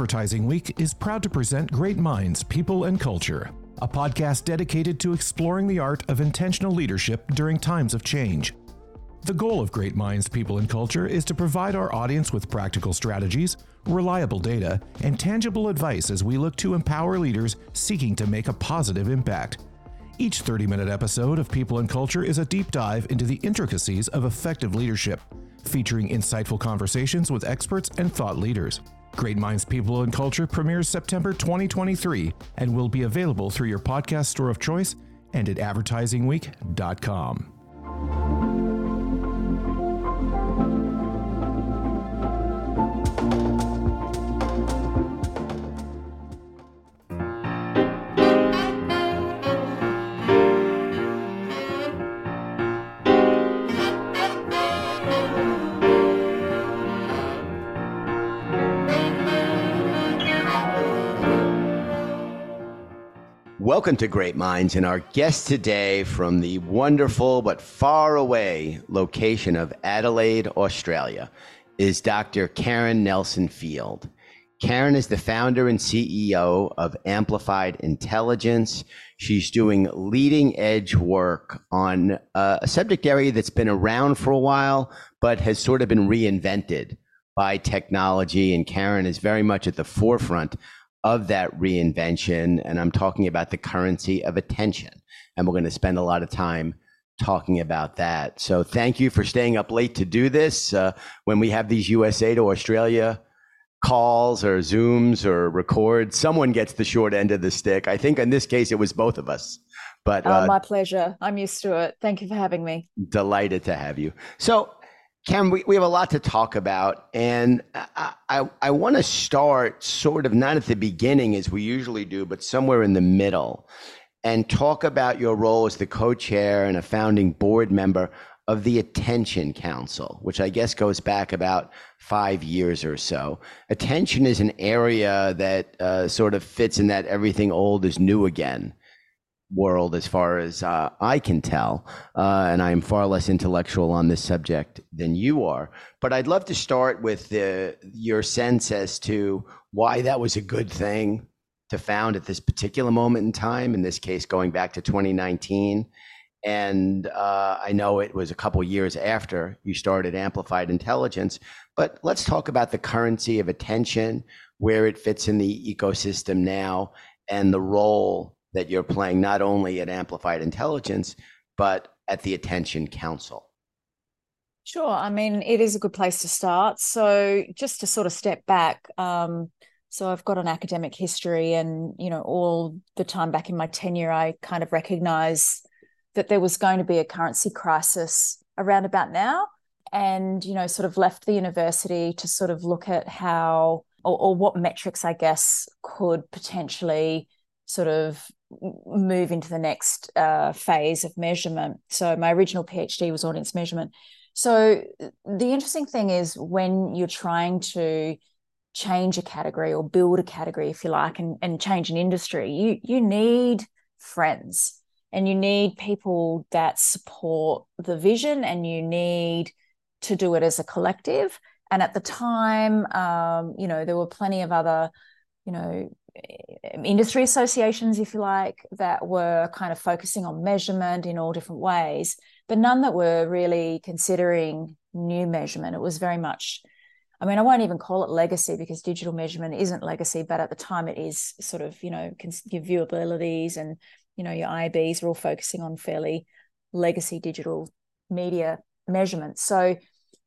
Advertising Week is proud to present Great Minds, People, and Culture, a podcast dedicated to exploring the art of intentional leadership during times of change. The goal of Great Minds, People, and Culture is to provide our audience with practical strategies, reliable data, and tangible advice as we look to empower leaders seeking to make a positive impact. Each 30 minute episode of People and Culture is a deep dive into the intricacies of effective leadership, featuring insightful conversations with experts and thought leaders. Great Minds, People, and Culture premieres September 2023 and will be available through your podcast store of choice and at advertisingweek.com. Welcome to Great Minds, and our guest today from the wonderful but far away location of Adelaide, Australia, is Dr. Karen Nelson Field. Karen is the founder and CEO of Amplified Intelligence. She's doing leading edge work on uh, a subject area that's been around for a while, but has sort of been reinvented by technology. And Karen is very much at the forefront of that reinvention. And I'm talking about the currency of attention. And we're going to spend a lot of time talking about that. So thank you for staying up late to do this. Uh, when we have these USA to Australia calls or Zooms or records, someone gets the short end of the stick. I think in this case, it was both of us. But oh, uh, my pleasure. I'm used to it. Thank you for having me. Delighted to have you. So Cam, we, we have a lot to talk about, and I, I, I want to start sort of not at the beginning as we usually do, but somewhere in the middle, and talk about your role as the co chair and a founding board member of the Attention Council, which I guess goes back about five years or so. Attention is an area that uh, sort of fits in that everything old is new again world as far as uh, I can tell. Uh, and I'm far less intellectual on this subject than you are. But I'd love to start with the, your sense as to why that was a good thing to found at this particular moment in time, in this case, going back to 2019. And uh, I know it was a couple years after you started Amplified Intelligence, but let's talk about the currency of attention, where it fits in the ecosystem now, and the role that you're playing not only at Amplified Intelligence, but at the Attention Council? Sure. I mean, it is a good place to start. So, just to sort of step back, um, so I've got an academic history, and you know, all the time back in my tenure, I kind of recognise that there was going to be a currency crisis around about now, and you know, sort of left the university to sort of look at how or, or what metrics, I guess, could potentially sort of move into the next uh, phase of measurement. So my original PhD was audience measurement. So the interesting thing is when you're trying to change a category or build a category, if you like, and, and change an industry, you you need friends and you need people that support the vision and you need to do it as a collective. And at the time, um, you know, there were plenty of other, you know, Uh, industry associations, if you like, that were kind of focusing on measurement in all different ways, but none that were really considering new measurement. It was very much, I mean, I won't even call it legacy because digital measurement isn't legacy, but at the time it is sort of, you know, your viewabilities and, you know, your IABs are all focusing on fairly legacy digital media measurements. So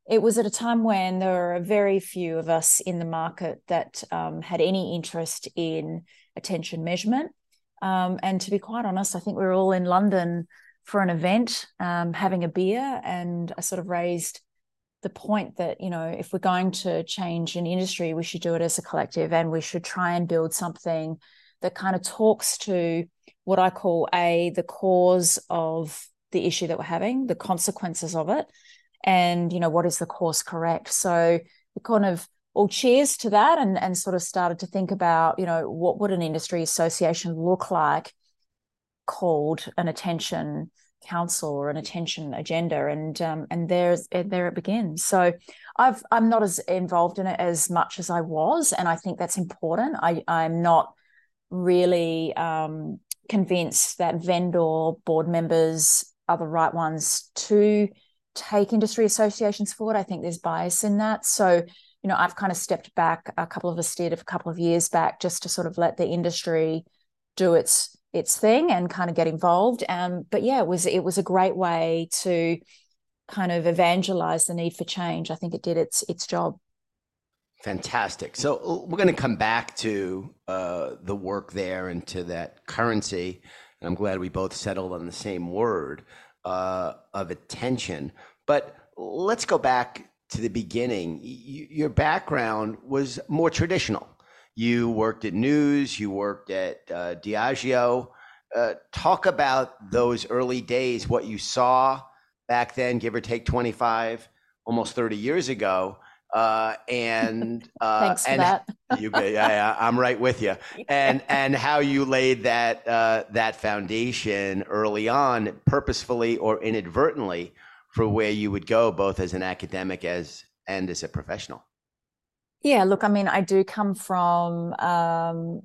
it was at a time when there were very few of us in the market that um, had any interest in attention measurement. Um, and to be quite honest, I think we were all in London for an event, um, having a beer, and I sort of raised the point that you know if we're going to change an industry, we should do it as a collective, and we should try and build something that kind of talks to what I call a the cause of the issue that we're having, the consequences of it, and you know what is the course correct so we kind of all cheers to that and and sort of started to think about you know what would an industry association look like called an attention council or an attention agenda, and um, and there's there it begins. So I've I'm not as involved in it as much as I was, and I think that's important. I I'm not really um, convinced that vendor board members are the right ones to take industry associations forward. I think there's bias in that. So, you know, I've kind of stepped back a couple of us did a couple of years back just to sort of let the industry do its its thing and kind of get involved. Um, but yeah, it was it was a great way to kind of evangelize the need for change. I think it did its its job. Fantastic. So uh, we're going to come back to uh, the work there and to that currency. And I'm glad we both settled on the same word of attention. But let's go back to the beginning. Your background was more traditional. You worked at News, you worked at uh, Diageo. Uh, talk about those early days, what you saw back then, give or take 25, almost 30 years ago. Uh, and uh, thanks for and that. you, yeah, yeah, I'm right with you. And and how you laid that uh, that foundation early on, purposefully or inadvertently, for where you would go, both as an academic as and as a professional. Yeah, look, I mean, I do come from um,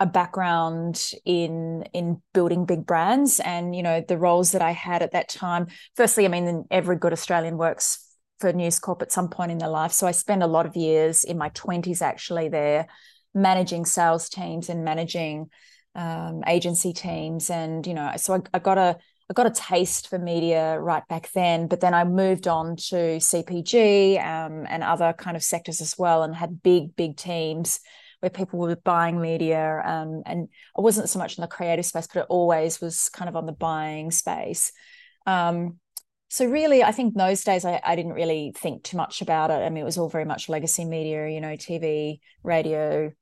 a background in in building big brands and you know the roles that I had at that time firstly I mean every good Australian works for News Corp at some point in their life so I spent a lot of years in my 20s actually there managing sales teams and managing um, agency teams and you know so I, I got a I got a taste for media right back then, but then I moved on to CPG um, and other kind of sectors as well, and had big, big teams where people were buying media. Um, and I wasn't so much in the creative space, but it always was kind of on the buying space. Um, so really, I think those days I, I, didn't really think too much about it. I mean, it was all very much legacy media, you know, TV, radio,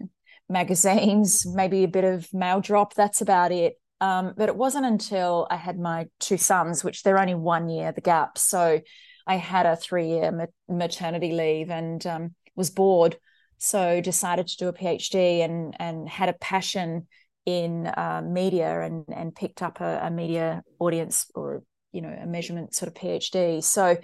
magazines, maybe a bit of mail drop. That's about it. Um, but it wasn't until I had my two sons, which they're only one year the gap. So I had a three year maternity leave and um, was bored so decided to do a phd and and had a passion in uh, media and and picked up a, a, media audience or you know a measurement sort of phd so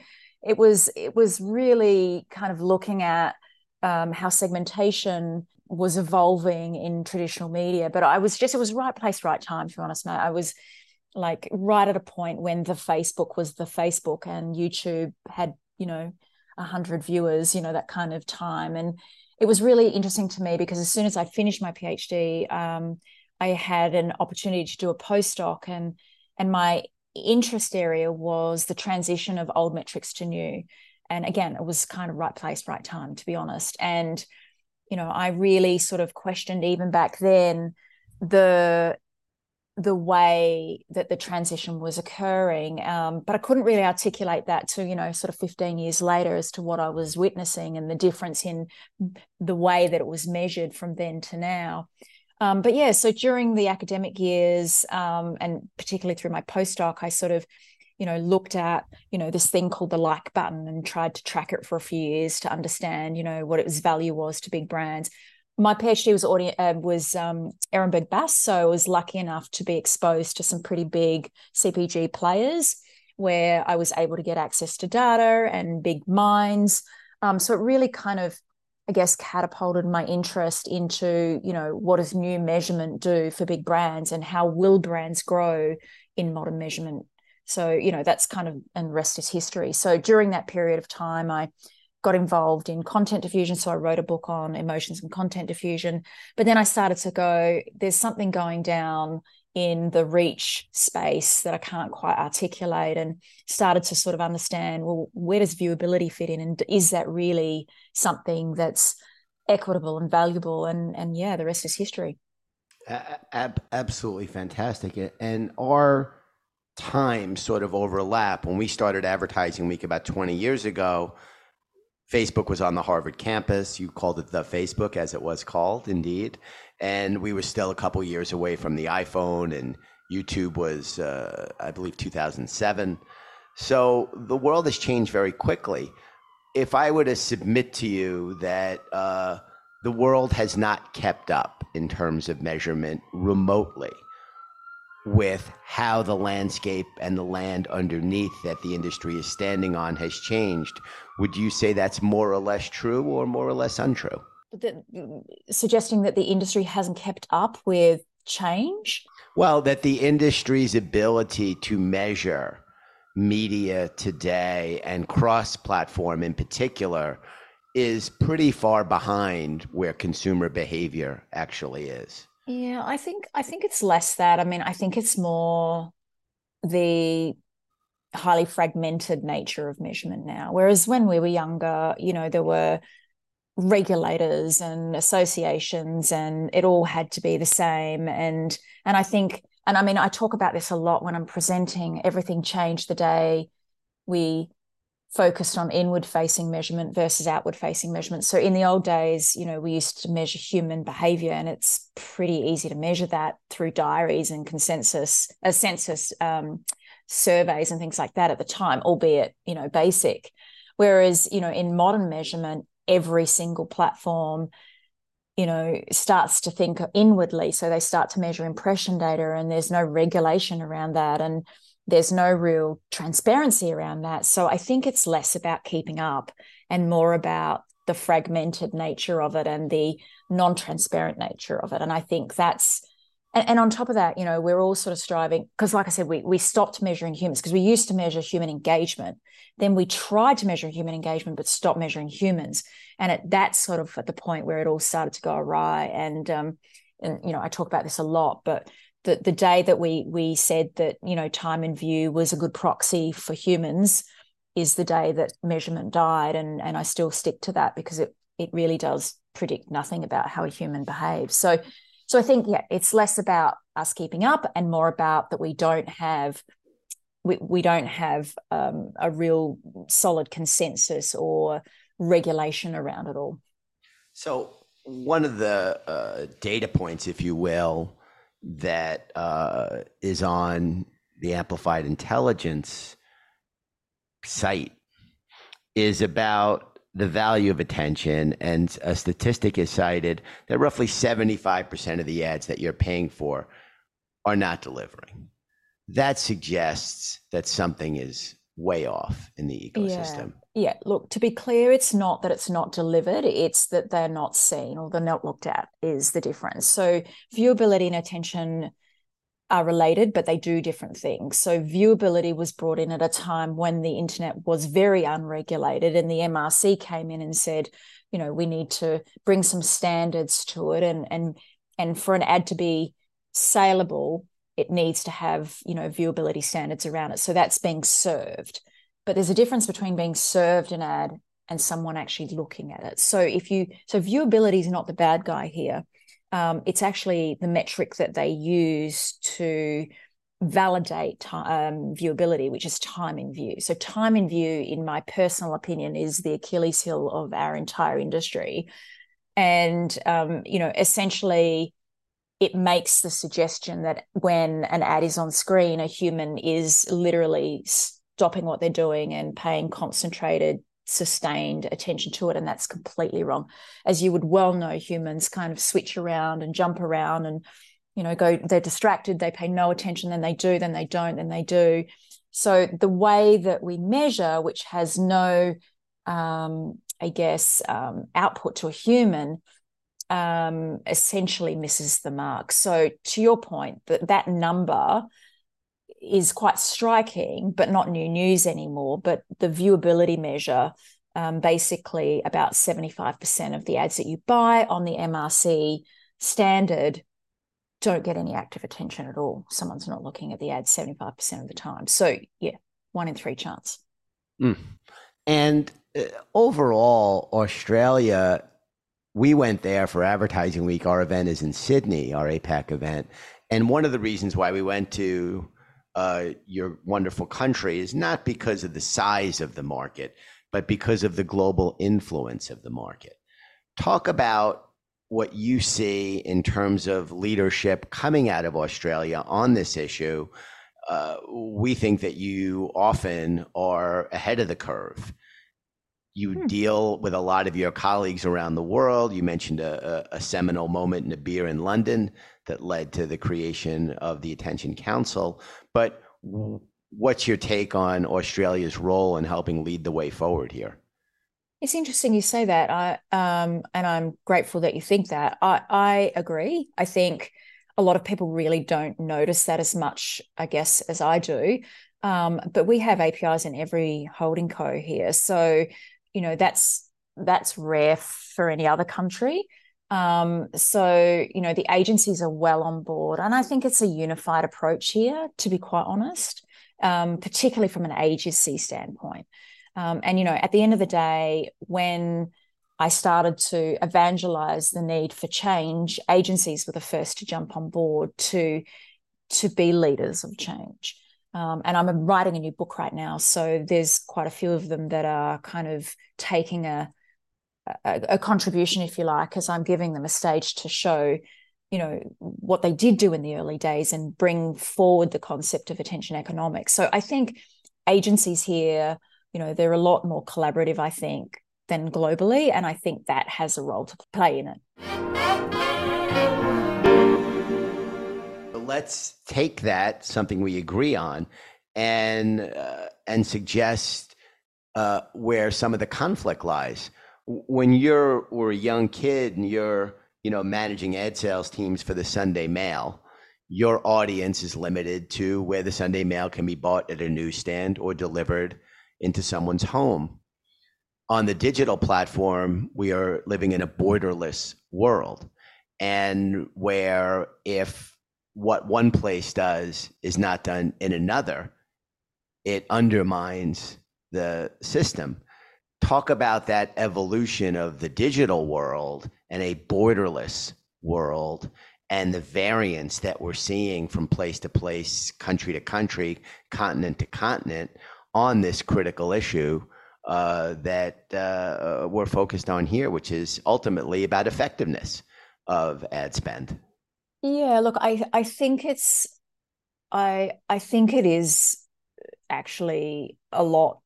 it was it was really kind of looking at um, how segmentation was evolving in traditional media but i was just it was right place right time to be honest mate i was like right at a point when the facebook was the facebook and youtube had you know 100 viewers you know that kind of time. And it was really interesting to me because as soon as I finished my PhD, um, I had an opportunity to do a postdoc, and and my interest area was the transition of old metrics to new. And again, it was kind of right place, right time, to be honest. And you know, I really sort of questioned even back then the the way that the transition was occurring. Um, but I couldn't really articulate that to, you know, sort of 15 years later as to what I was witnessing and the difference in the way that it was measured from then to now. Um, but yeah, so during the academic years, um, and particularly through my postdoc, I sort of, you know, looked at, you know, this thing called the like button and tried to track it for a few years to understand, you know, what its value was to big brands my PhD was uh, was um, Ehrenberg Bass, so I was lucky enough to be exposed to some pretty big CPG players where I was able to get access to data and big minds. Um, so it really kind of, I guess, catapulted my interest into, you know, what does new measurement do for big brands and how will brands grow in modern measurement? So, you know, that's kind of, and rest is history. So during that period of time, I got involved in content diffusion. So I wrote a book on emotions and content diffusion. But then I started to go, there's something going down in the reach space that I can't quite articulate and started to sort of understand, well, where does viewability fit in? And is that really something that's equitable and valuable? And and yeah, the rest is history. Ab- absolutely fantastic. And our times sort of overlap. When we started Advertising Week about 20 years ago, Facebook was on the Harvard campus. You called it the Facebook, as it was called, indeed. And we were still a couple years away from the iPhone, and YouTube was, uh, I believe, 2007. So the world has changed very quickly. If I were to submit to you that uh, the world has not kept up in terms of measurement remotely, with how the landscape and the land underneath that the industry is standing on has changed. Would you say that's more or less true or more or less untrue? The, suggesting that the industry hasn't kept up with change? Well, that the industry's ability to measure media today and cross platform in particular is pretty far behind where consumer behavior actually is. Yeah, I think I think it's less that. I mean, I think it's more the highly fragmented nature of measurement now. Whereas when we were younger, you know, there were regulators and associations and it all had to be the same and and I think and I mean I talk about this a lot when I'm presenting everything changed the day we focused on inward facing measurement versus outward facing measurement. So in the old days, you know, we used to measure human behavior and it's pretty easy to measure that through diaries and consensus, uh, census um, surveys and things like that at the time, albeit, you know, basic. Whereas, you know, in modern measurement, every single platform you know starts to think inwardly so they start to measure impression data and there's no regulation around that and there's no real transparency around that. So I think it's less about keeping up and more about the fragmented nature of it and the non transparent nature of it. And I think that's, and, and, on top of that, you know, we're all sort of striving because, like I said, we, we stopped measuring humans because we used to measure human engagement. Then we tried to measure human engagement, but stopped measuring humans. And at that sort of at the point where it all started to go awry. And, um, and, you know, I talk about this a lot, but the, the day that we we said that you know time in view was a good proxy for humans is the day that measurement died and and I still stick to that because it it really does predict nothing about how a human behaves. So so I think yeah it's less about us keeping up and more about that we don't have we, we don't have um, a real solid consensus or regulation around it all. So one of the uh, data points if you will that uh, is on the Amplified Intelligence site is about the value of attention. And a statistic is cited that roughly 75% of the ads that you're paying for are not delivering. That suggests that something is way off in the ecosystem. Yeah. yeah. Look, to be clear, it's not that it's not delivered, it's that they're not seen or they're not looked at is the difference. So viewability and attention are related, but they do different things. So viewability was brought in at a time when the internet was very unregulated and the MRC came in and said, you know, we need to bring some standards to it and and and for an ad to be saleable it needs to have you know viewability standards around it so that's being served but there's a difference between being served an ad and someone actually looking at it so if you so viewability is not the bad guy here um, it's actually the metric that they use to validate um, viewability, which is time in view. So, time in view, in my personal opinion, is the Achilles heel of our entire industry. And, um, you know, essentially, it makes the suggestion that when an ad is on screen, a human is literally stopping what they're doing and paying concentrated, sustained attention to it. And that's completely wrong. As you would well know, humans kind of switch around and jump around and, you know, go, they're distracted, they pay no attention, then they do, then they don't, then they do. So the way that we measure, which has no, um, I guess, um, output to a human, um, essentially misses the mark. So, to your point, that that number is quite striking, but not new news anymore. But the viewability measure, um, basically, about seventy-five percent of the ads that you buy on the MRC standard don't get any active attention at all. Someone's not looking at the ad seventy-five percent of the time. So, yeah, one in three chance. Mm. And uh, overall, Australia we went there for advertising week. Our event is in Sydney, our APAC event. And one of the reasons why we went to uh, your wonderful country is not because of the size of the market, but because of the global influence of the market. Talk about what you see in terms of leadership coming out of Australia on this issue. Uh, we think that you often are ahead of the curve You hmm. deal with a lot of your colleagues around the world. You mentioned a, a, a seminal moment in a beer in London that led to the creation of the Attention Council. But what's your take on Australia's role in helping lead the way forward here? It's interesting you say that. I um, and I'm grateful that you think that. I I agree. I think a lot of people really don't notice that as much, I guess, as I do. Um, but we have APIs in every holding co here, so you know that's that's rare for any other country. Um, so you know the agencies are well on board, and I think it's a unified approach here. To be quite honest, um, particularly from an agency standpoint. Um, and, you know, at the end of the day, when I started to evangelize the need for change, agencies were the first to jump on board to, to be leaders of change. Um, and I'm writing a new book right now. So there's quite a few of them that are kind of taking a, a, a contribution, if you like, as I'm giving them a stage to show you know what they did do in the early days and bring forward the concept of attention economics so i think agencies here you know they're a lot more collaborative i think than globally and i think that has a role to play in it let's take that something we agree on and uh, and suggest uh, where some of the conflict lies when you're were a young kid and you're you know managing ad sales teams for the sunday mail your audience is limited to where the sunday mail can be bought at a newsstand or delivered into someone's home. On the digital platform, we are living in a borderless world, and where if what one place does is not done in another, it undermines the system. Talk about that evolution of the digital world and a borderless world and the variance that we're seeing from place to place, country to country, continent to continent on this critical issue uh, that uh, we're focused on here, which is ultimately about effectiveness of ad spend. Yeah, look, I I think it's I I think it is actually a lot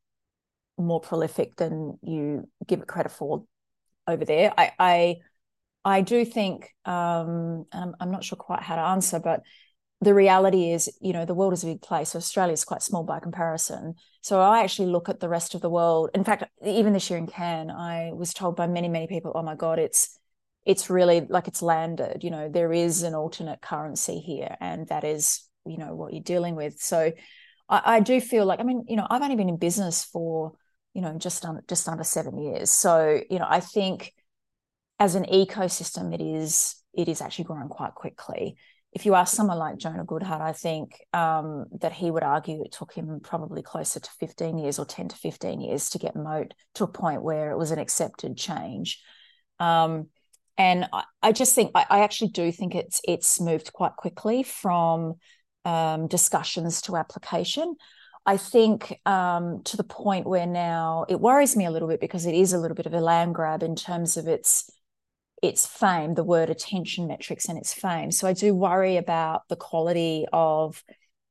more prolific than you give it credit for over there. I I I do think, um, and I'm, I'm not sure quite how to answer, but the reality is, you know, the world is a big place. So Australia is quite small by comparison. So I actually look at the rest of the world. In fact, even this year in Cannes, I was told by many, many people, "Oh my God, it's it's really like it's landed." You know, there is an alternate currency here, and that is, you know, what you're dealing with. So I, I do feel like, I mean, you know, I've only been in business for, you know, just under just under seven years. So you know, I think as an ecosystem, it is it is actually growing quite quickly if you ask someone like Jonah Goodhart, I think um, that he would argue it took him probably closer to 15 years or 10 to 15 years to get Moat to a point where it was an accepted change. Um, and I, I, just think I, I, actually do think it's it's moved quite quickly from um, discussions to application. I think um, to the point where now it worries me a little bit because it is a little bit of a land grab in terms of its its fame, the word attention metrics and its fame. So I do worry about the quality of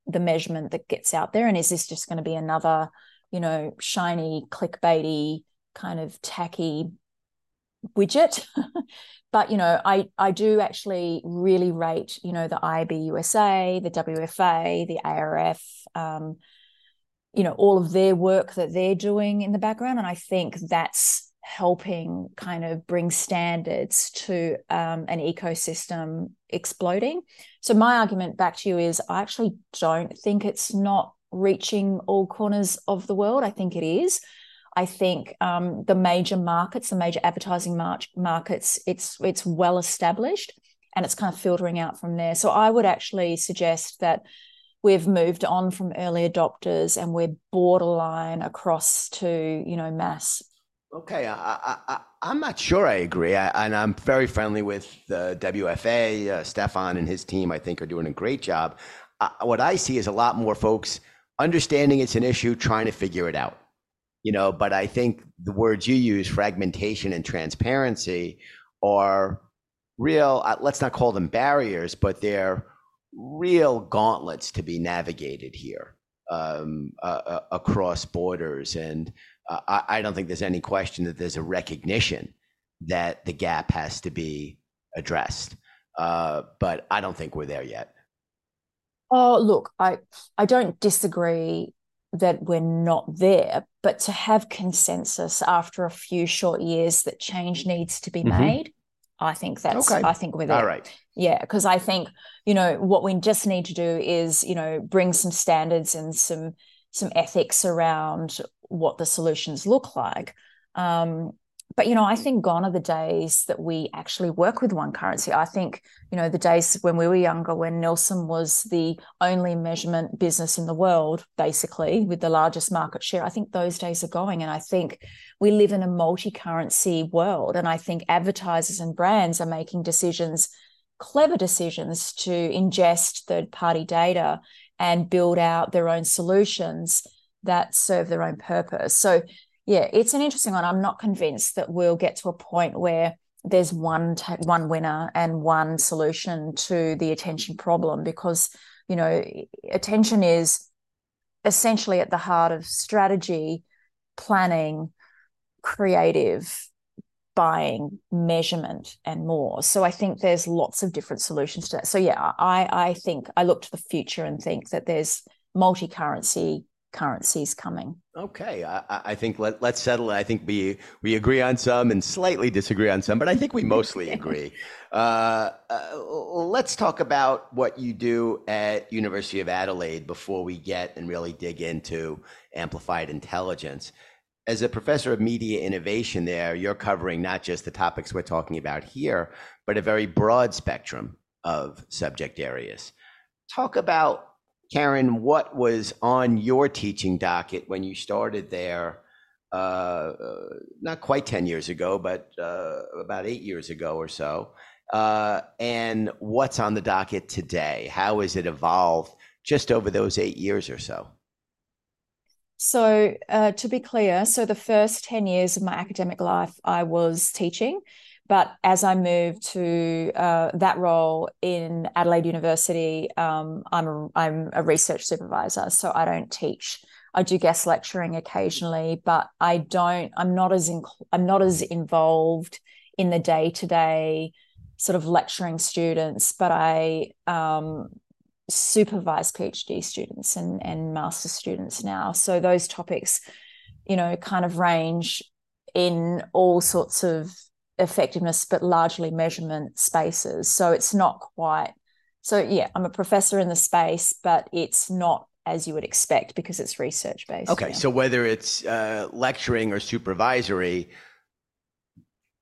the measurement that gets out there. And is this just going to be another, you know, shiny, clickbaity, kind of tacky widget? but you know, I I do actually really rate, you know, the IAB USA, the WFA, the ARF, um, you know, all of their work that they're doing in the background. And I think that's helping kind of bring standards to um, an ecosystem exploding. So my argument back to you is I actually don't think it's not reaching all corners of the world. I think it is. I think um, the major markets, the major advertising mar- markets, it's it's well established, and it's kind of filtering out from there. So I would actually suggest that we've moved on from early adopters and we're borderline across to you know mass Okay, I, am not sure I agree, I, and I'm very friendly with the WFA. Uh, Stephan and his team, I think, are doing a great job. Uh, what I see is a lot more folks understanding it's an issue, trying to figure it out. You know, but I think the words you use, fragmentation and transparency, are real. Uh, let's not call them barriers, but they're real gauntlets to be navigated here. um, uh, uh, across borders. And uh, I, I, don't think there's any question that there's a recognition that the gap has to be addressed. Uh, but I don't think we're there yet. Oh, look, I I don't disagree that we're not there, but to have consensus after a few short years that change needs to be mm-hmm. made, I think that's okay. I think we're there. All right. Yeah, because I think you know what we just need to do is you know bring some standards and some some ethics around what the solutions look like. Um, but you know i think gone are the days that we actually work with one currency. I think you know the days when we were younger when Nielsen was the only measurement business in the world basically with the largest market share i think those days are going. And i think we live in a multi-currency world. And i think advertisers and brands are making decisions clever decisions to ingest third party data and build out their own solutions that serve their own purpose. So yeah, it's an interesting one. I'm not convinced that we'll get to a point where there's one one winner and one solution to the attention problem because you know attention is essentially at the heart of strategy, planning, creative, buying, measurement, and more. So I think there's lots of different solutions to that. So yeah, I I think I look to the future and think that there's multi-currency currencies coming. Okay, I, I think let, let's settle it. I think we we agree on some and slightly disagree on some, but I think we mostly agree. Uh, uh, let's talk about what you do at University of Adelaide before we get and really dig into amplified intelligence. As a professor of media innovation, there you're covering not just the topics we're talking about here, but a very broad spectrum of subject areas. Talk about Karen, what was on your teaching docket when you started there? Uh, not quite 10 years ago, but uh, about eight years ago or so. Uh, and what's on the docket today? How has it evolved just over those eight years or so? So, uh, to be clear, so the first 10 years of my academic life, I was teaching. But as I moved to uh, that role in Adelaide University, um, I'm a, I'm a research supervisor, so I don't teach. I do guest lecturing occasionally, but I don't. I'm not as I'm not as involved in the day to day sort of lecturing students, but I um, supervise PhD students and and master students now. So those topics, you know, kind of range in all sorts of effectiveness, but largely measurement spaces. So it's not quite. So yeah, I'm a professor in the space, but it's not as you would expect because it's research based. Okay, yeah. so whether it's uh, lecturing or supervisory,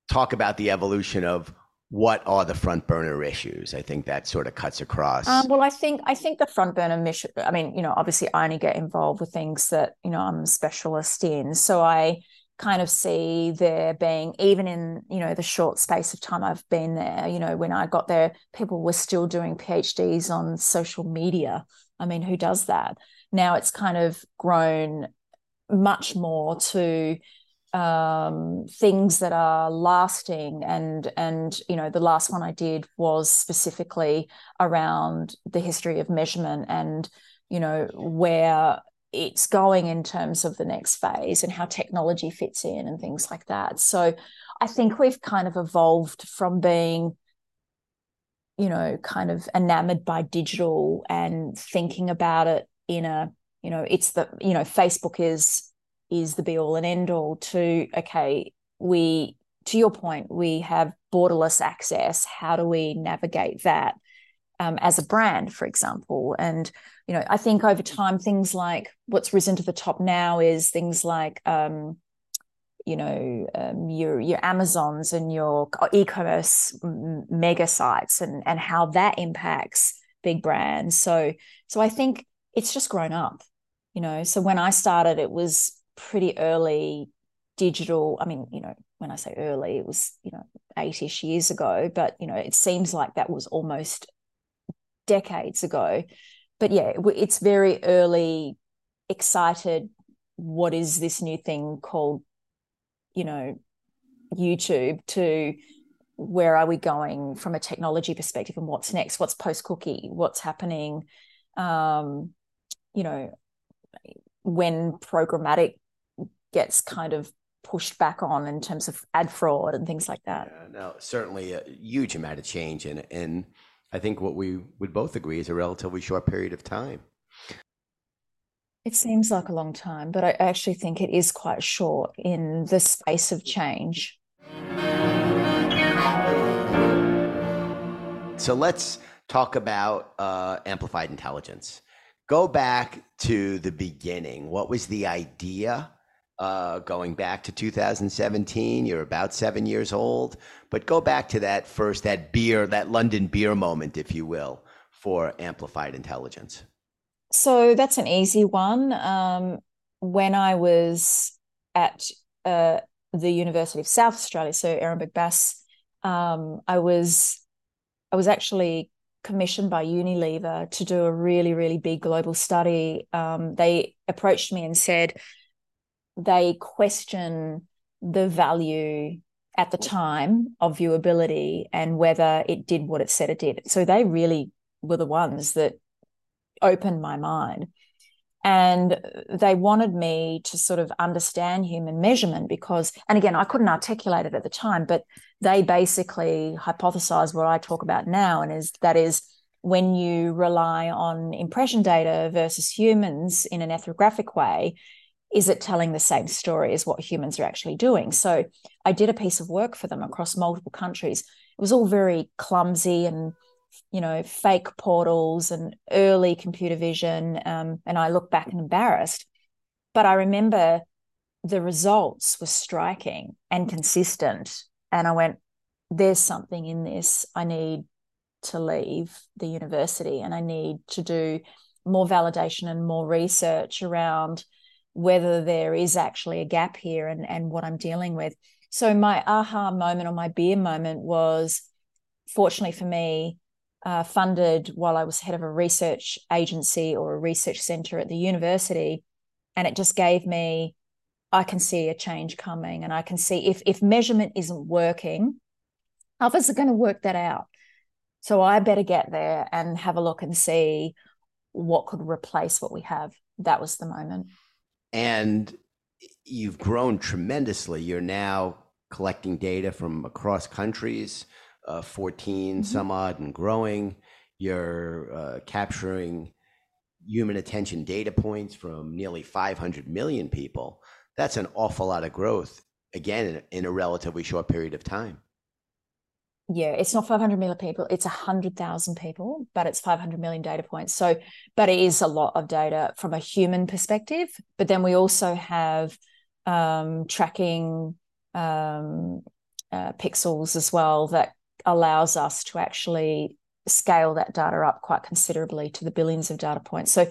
talk about the evolution of what are the front burner issues. I think that sort of cuts across. Um, well, I think I think the front burner mission. I mean, you know, obviously I only get involved with things that you know I'm a specialist in. So I kind of see there being even in you know the short space of time I've been there you know when I got there people were still doing PhDs on social media. I mean who does that? Now it's kind of grown much more to um, things that are lasting. And and you know the last one I did was specifically around the history of measurement and you know where it's going in terms of the next phase and how technology fits in and things like that. So I think we've kind of evolved from being, you know, kind of enamored by digital and thinking about it in a, you know, it's the, you know, Facebook is is the be all and end all to okay, we to your point, we have borderless access. How do we navigate that um, as a brand, for example? And you know, I think over time, things like what's risen to the top now is things like, um, you know, um, your your Amazons and your e-commerce mega sites, and and how that impacts big brands. So so I think it's just grown up, you know. So when I started, it was pretty early digital. I mean, you know, when I say early, it was you know eight-ish years ago, but you know, it seems like that was almost decades ago but yeah, it's very early, excited. What is this new thing called, you know, YouTube to where are we going from a technology perspective and what's next? What's post cookie? What's happening? Um, you know, when programmatic gets kind of pushed back on in terms of ad fraud and things like that. Yeah, no, certainly a huge amount of change, and and I think what we would both agree is a relatively short period of time. It seems like a long time, but I actually think it is quite short in the space of change. So let's talk about uh, amplified intelligence. Go back to the beginning. What was the idea? Uh, going back to 2017, you're about seven years old, but go back to that first, that beer, that London beer moment, if you will, for amplified intelligence. So that's an easy one. Um, when I was at uh, the University of South Australia, so Ehrenberg Bass, um, I was I was actually commissioned by Unilever to do a really, really big global study. Um, they approached me and said they question the value at the time of viewability and whether it did what it said it did. So they really were the ones that opened my mind. And they wanted me to sort of understand human measurement because, and again, I couldn't articulate it at the time, but they basically hypothesized what I talk about now, and is that is when you rely on impression data versus humans in an ethnographic way, is it telling the same story as what humans are actually doing? So I did a piece of work for them across multiple countries. It was all very clumsy and you know fake portals and early computer vision um, and i look back and embarrassed but i remember the results were striking and consistent and I went, there's something in this. I need to leave the university and I need to do more validation and more research around whether there is actually a gap here and, and what I'm dealing with. So my aha moment or my beer moment was fortunately for me, uh, funded while I was head of a research agency or a research center at the university. And it just gave me I can see a change coming and I can see if if measurement isn't working, others are going to work that out. So I better get there and have a look and see what could replace what we have. That was the moment. And you've grown tremendously. You're now collecting data from across countries, uh, 14 mm-hmm. some odd and growing. You're uh, capturing human attention data points from nearly 500 million people that's an awful lot of growth again in, in a relatively short period of time yeah it's not 500 million people it's 100000 people but it's 500 million data points. So but it is a lot of data from a human perspective but then we also have um, tracking um, uh, pixels as well that allows us to actually scale that data up quite considerably to the billions of data points. So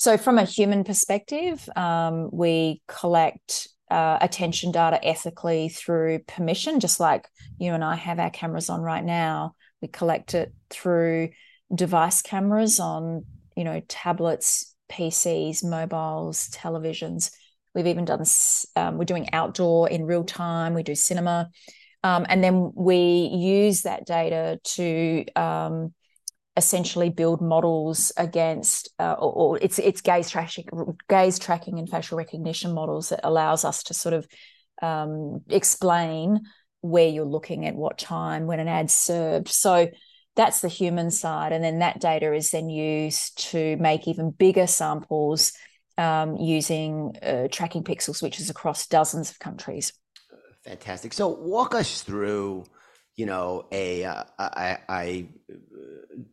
so, from a human perspective, um, we collect uh, attention data ethically through permission, just like you and I have our cameras on right now. We collect it through device cameras on, you know, tablets, PCs, mobiles, televisions. We've even done, um, we're doing outdoor in real time, we do cinema. Um, and then we use that data to um, essentially build models against uh, or, or, it's it's gaze tracking gaze tracking and facial recognition models that allows us to sort of um, explain where you're looking at what time when an ad's served. So that's the human side and then that data is then used to make even bigger samples um, using uh, tracking pixels which is across dozens of countries. Fantastic. So walk us through you know, a uh, I, I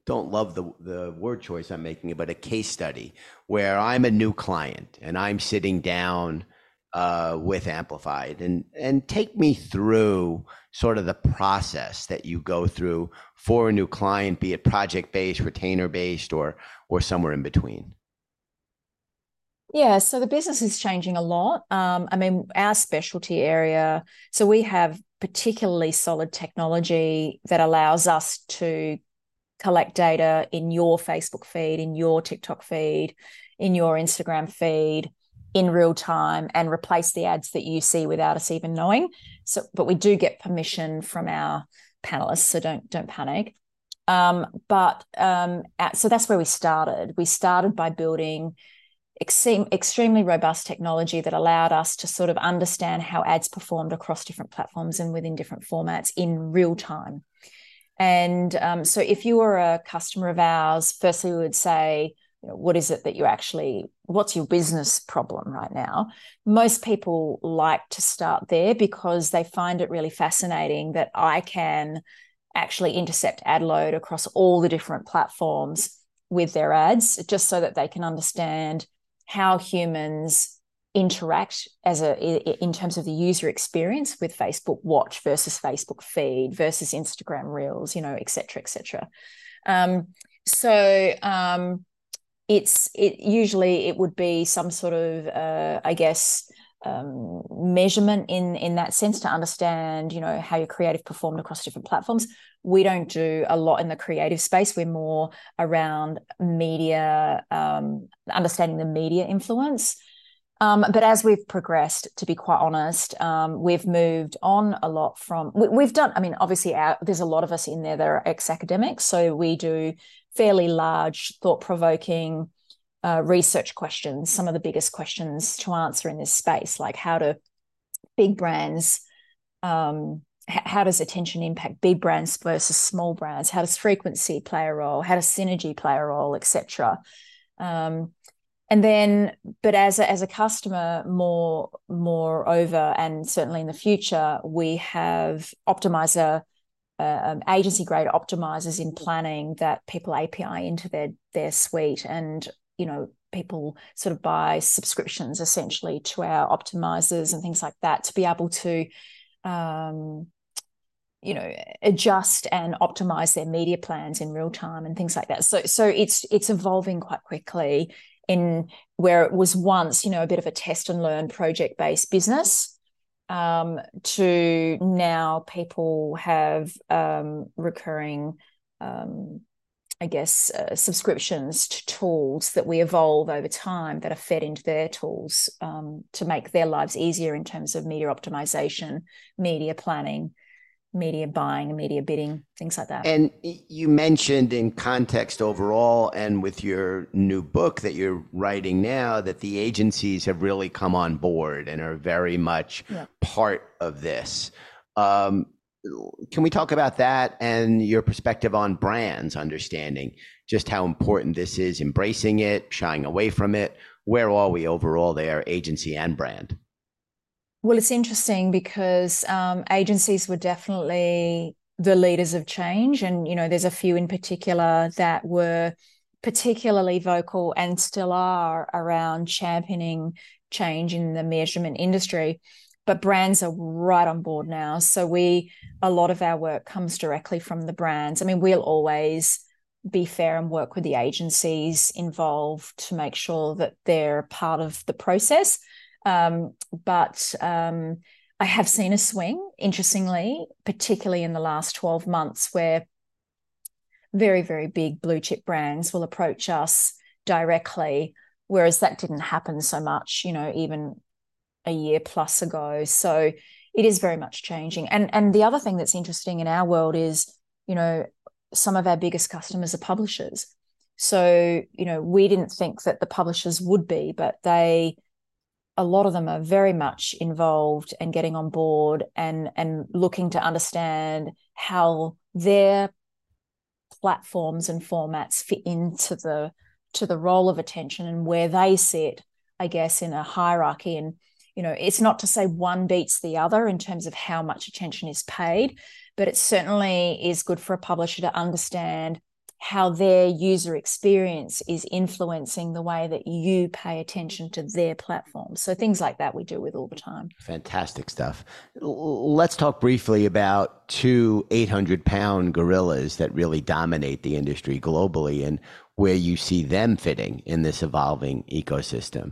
don't love the the word choice I'm making, but a case study where I'm a new client and I'm sitting down uh, with Amplified, and and take me through sort of the process that you go through for a new client, be it project based, retainer based, or or somewhere in between. Yeah, so the business is changing a lot. Um, I mean, our specialty area, so we have particularly solid technology that allows us to collect data in your Facebook feed, in your TikTok feed, in your Instagram feed in real time and replace the ads that you see without us even knowing. So, but we do get permission from our panelists, so don't don't panic. Um, but um, at, so that's where we started. We started by building extreme, extremely robust technology that allowed us to sort of understand how ads performed across different platforms and within different formats in real time. And um, so, if you were a customer of ours, firstly, we would say, you know, what is it that you actually, what's your business problem right now? Most people like to start there because they find it really fascinating that I can actually intercept ad load across all the different platforms with their ads, just so that they can understand how humans interact as a in terms of the user experience with Facebook Watch versus Facebook Feed versus Instagram Reels, you know, et cetera, et cetera. Um, so um, it's it usually it would be some sort of uh, I guess um, measurement in in that sense to understand you know how your creative performed across different platforms. We don't do a lot in the creative space. We're more around media um, understanding the media influence. Um, but as we've progressed to be quite honest um, we've moved on a lot from we, have done i mean obviously our, there's a lot of us in there that are ex-academics. So we do fairly large thought-provoking uh, research questions, some of the biggest questions to answer in this space, like how do big brands, um, h- how does attention impact big brands versus small brands? How does frequency play a role? How does synergy play a role, etc. Um, and then, but as a, as a customer, more moreover, and certainly in the future, we have optimizer. Uh, um, agency grade optimizers in planning that people API into their their suite and you know people sort of buy subscriptions essentially to our optimizers and things like that to be able to um, you know adjust and optimize their media plans in real time and things like that. So so it's it's evolving quite quickly in where it was once you know a bit of a test and learn project based business um, to now people have um, recurring um, I guess, uh, subscriptions to tools that we evolve over time that are fed into their tools um, to make their lives easier in terms of media optimization, media planning, media buying, media bidding, things like that. And you mentioned in context overall, and with your new book that you're writing now, that the agencies have really come on board and are very much yeah. part of this. Um, can we talk about that and your perspective on brands understanding just how important this is embracing it shying away from it? Where are we overall there agency and brand? Well it's interesting because um, agencies were definitely the leaders of change and you know there's a few in particular that were particularly vocal and still are around championing change in the measurement industry but brands are right on board now. So we a lot of our work comes directly from the brands. I mean, we'll always be fair and work with the agencies involved to make sure that they're part of the process. Um, but um, I have seen a swing, interestingly, particularly in the last 12 months, where very, very big blue chip brands will approach us directly, whereas that didn't happen so much, you know, even a year plus ago. So it is very much changing. And and the other thing that's interesting in our world is, you know, some of our biggest customers are publishers. So, you know, we didn't think that the publishers would be, but they a lot of them are very much involved and getting on board and and looking to understand how their platforms and formats fit into the to the role of attention and where they sit i guess in a hierarchy and you know it's not to say one beats the other in terms of how much attention is paid but it certainly is good for a publisher to understand how their user experience is influencing the way that you pay attention to their platform. So things like that we do with all the time. Fantastic stuff. Let's talk briefly about two 800 pound gorillas that really dominate the industry globally and where you see them fitting in this evolving ecosystem.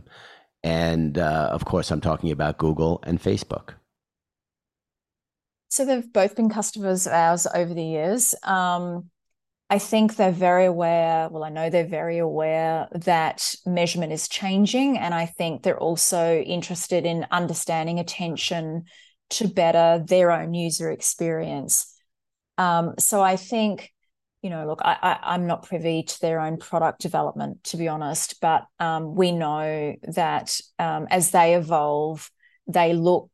And uh, of course, I'm talking about Google and Facebook. So they've both been customers of ours over the years. Um, I think they're very aware. Well, I know they're very aware that measurement is changing. And I think they're also interested in understanding attention to better their own user experience. Um, so I think you know, look, I, I, am not privy to their own product development, to be honest, but um, we know that um, as they evolve, they look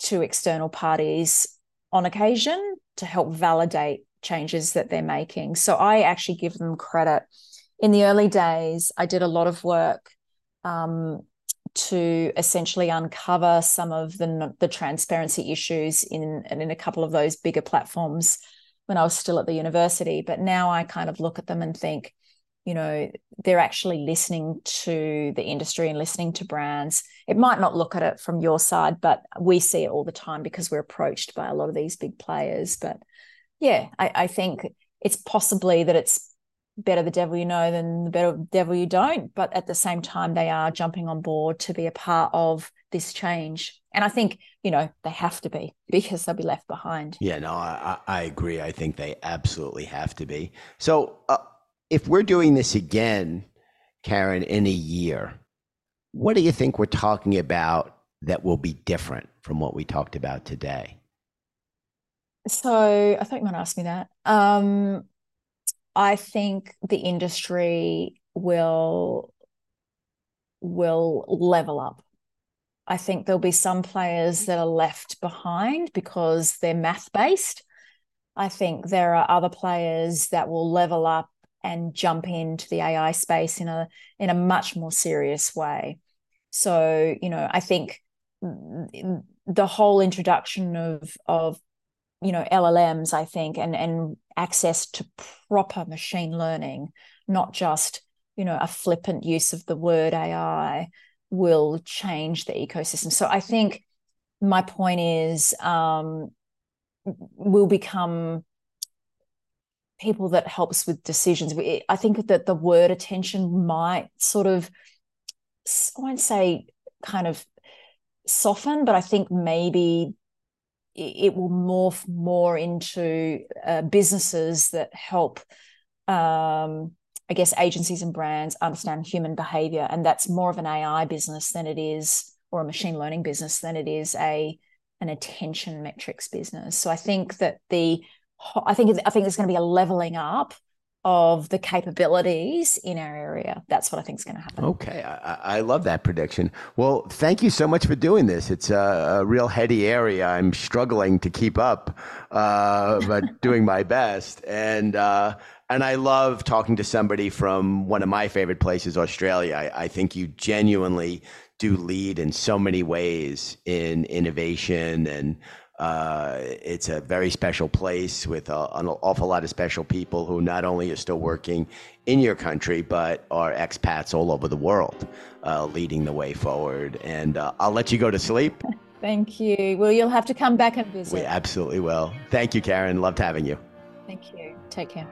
to external parties on occasion to help validate changes that they're making. So I actually give them credit. In the early days, I did a lot of work um, to essentially uncover some of the, the transparency issues in, in a couple of those bigger platforms when I was still at the university. But now I kind of look at them and think, you know, they're actually listening to the industry and listening to brands. It might not look at it from your side, but we see it all the time because we're approached by a lot of these big players. But yeah, I, I think it's possibly that it's better the devil you know than the better devil you don't. But at the same time, they are jumping on board to be a part of this change. And I think, you know, they have to be because they'll be left behind. Yeah, no, I, I agree. I think they absolutely have to be. So uh, if we're doing this again, Karen, in a year, what do you think we're talking about that will be different from what we talked about today? So I thought you might ask me that. Um, I think the industry will will level up. I think there'll be some players that are left behind because they're math based. I think there are other players that will level up and jump into the AI space in a in a much more serious way. So, you know, I think the whole introduction of of you know LLMs I think and and access to proper machine learning not just you know a flippant use of the word AI will change the ecosystem. So I think my point is um will become people that helps with decisions. I think that the word attention might sort of I won't say kind of soften but I think maybe it will morph more into uh, businesses that help um, i guess agencies and brands understand human behavior. And that's more of an ai business than it is or a machine learning business than it is a an attention metrics business. So i think that the i think i think there's going to be a leveling up of the capabilities in our area. That's what I think is going to happen. Okay, I, I, love that prediction. Well, thank you so much for doing this. It's a, a real heady area. I'm struggling to keep up, uh, but doing my best. And uh, and I love talking to somebody from one of my favorite places, Australia. I, I think you genuinely do lead in so many ways in innovation and it's a very special place with a, an awful lot of special people who not only are still working in your country, but are expats all over the world, uh, leading the way forward. And uh, I'll let you go to sleep. Thank you. Well, you'll have to come back and visit. We absolutely will. Thank you, Karen. Loved having you. Thank you. Take care.